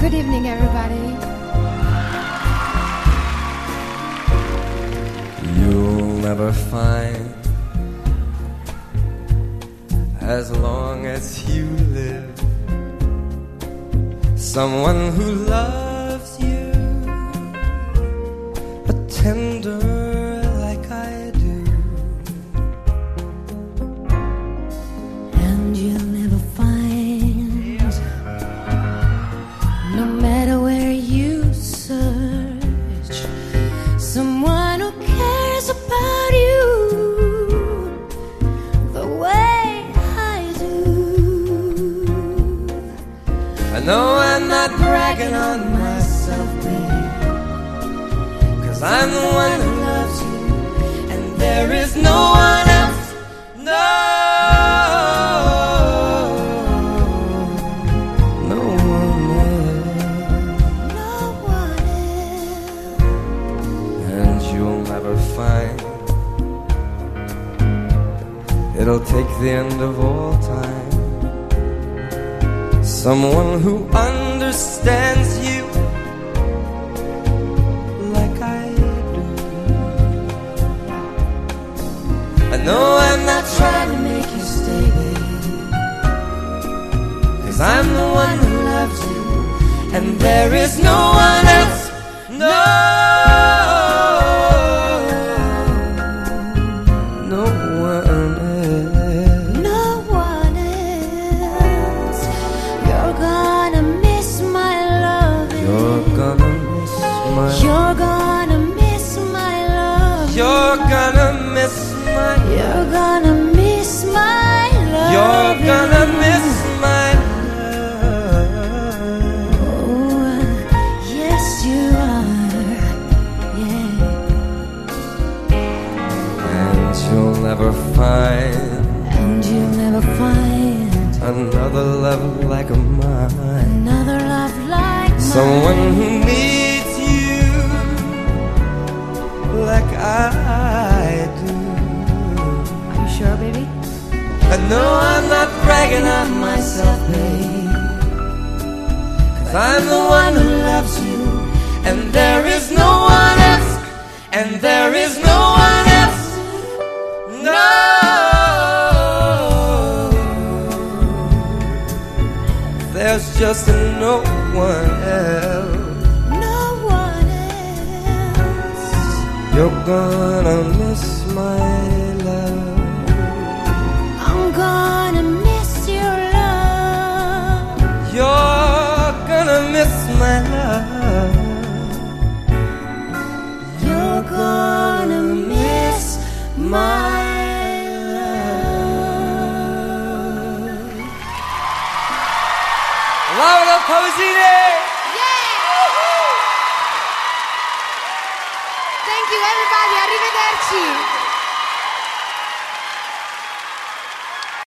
Good evening, everybody. You'll never find as long as you live someone who loves you a tender Know I'm not bragging on myself, babe. Cause I'm the one who loves you, and there is no one else. No, no one else. No one else. And you'll never find it'll take the end of all time. Someone who understands you like I do. I know I'm not trying to make you stay. Cause I'm the one who loves you, and there is no my. You're gonna miss my love. You're gonna miss my. You're gonna miss my love. You're gonna miss my love. Oh, yes, you are. Yeah. And you'll never find And you'll never find another love like a mine. another love like Someone mine. who needs I do. Are you sure, baby? I know I'm not bragging on myself, babe. Cause I'm the one who loves you, and there is no one else, and there is no one else. No. There's just no one else. You're gonna miss my love. I'm gonna miss your love. You're gonna miss my love. You're gonna miss my love. Laura Pausini! Thank you everybody, arrivederci.